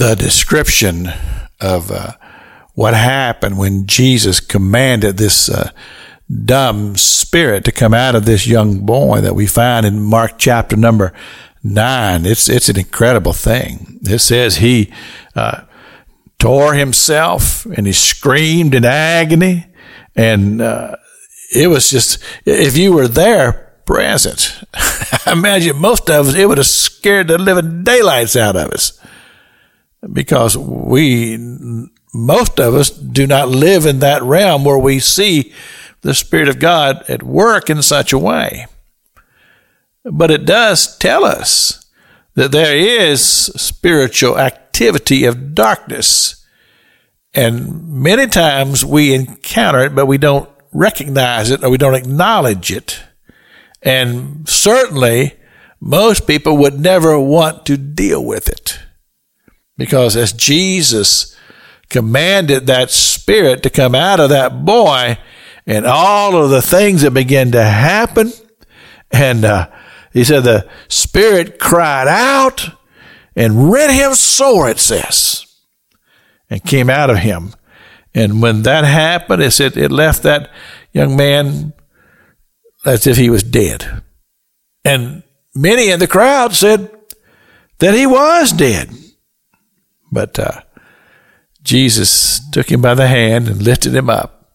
the description of uh, what happened when Jesus commanded this uh, dumb spirit to come out of this young boy that we find in Mark chapter number nine. It's it's an incredible thing. It says he uh, tore himself and he screamed in agony, and uh, it was just if you were there present, I imagine most of us it would have scared the living daylights out of us because we most of us do not live in that realm where we see the Spirit of God at work in such a way. But it does tell us that there is spiritual activity of darkness. And many times we encounter it, but we don't recognize it or we don't acknowledge it. And certainly most people would never want to deal with it. Because as Jesus commanded that spirit to come out of that boy and all of the things that began to happen, and uh, he said the Spirit cried out and rent him sore, it says, and came out of him. And when that happened, it said it left that young man as if he was dead. And many in the crowd said that he was dead. But uh, Jesus took him by the hand and lifted him up.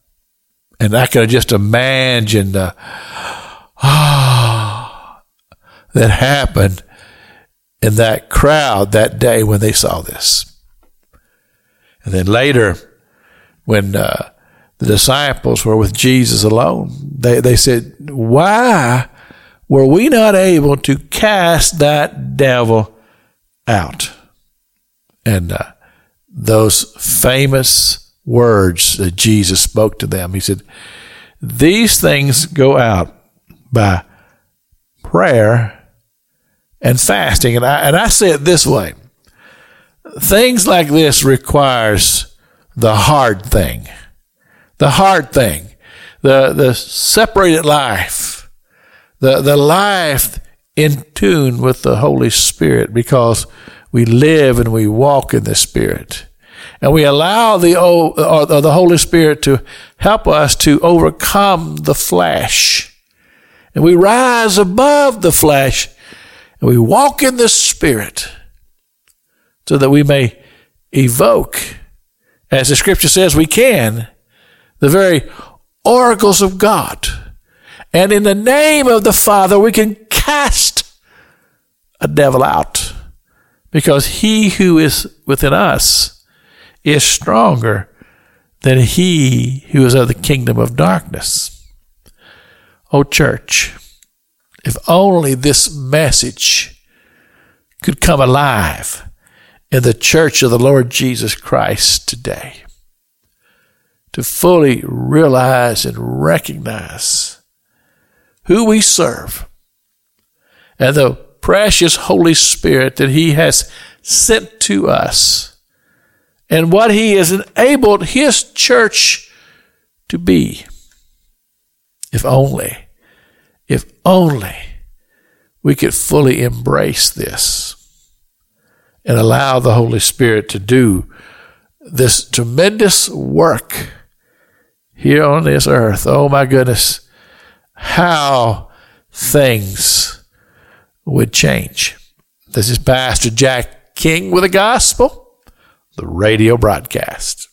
And I could just imagine the, ah, that happened in that crowd that day when they saw this. And then later, when uh, the disciples were with Jesus alone, they, they said, Why were we not able to cast that devil out? And uh, those famous words that Jesus spoke to them, he said, These things go out by prayer and fasting. And I, and I say it this way. Things like this requires the hard thing, the hard thing, the, the separated life, the, the life in tune with the Holy Spirit because we live and we walk in the Spirit. And we allow the, or uh, uh, the Holy Spirit to help us to overcome the flesh. And we rise above the flesh and we walk in the Spirit so that we may evoke, as the scripture says we can, the very oracles of God. And in the name of the Father, we can cast a devil out because he who is within us is stronger than he who is of the kingdom of darkness. O church, if only this message could come alive in the church of the Lord Jesus Christ today, to fully realize and recognize who we serve and the precious Holy Spirit that He has sent to us and what He has enabled His church to be. If only if only we could fully embrace this and allow the Holy Spirit to do this tremendous work here on this earth. Oh my goodness, how things would change. This is Pastor Jack King with the gospel, the radio broadcast.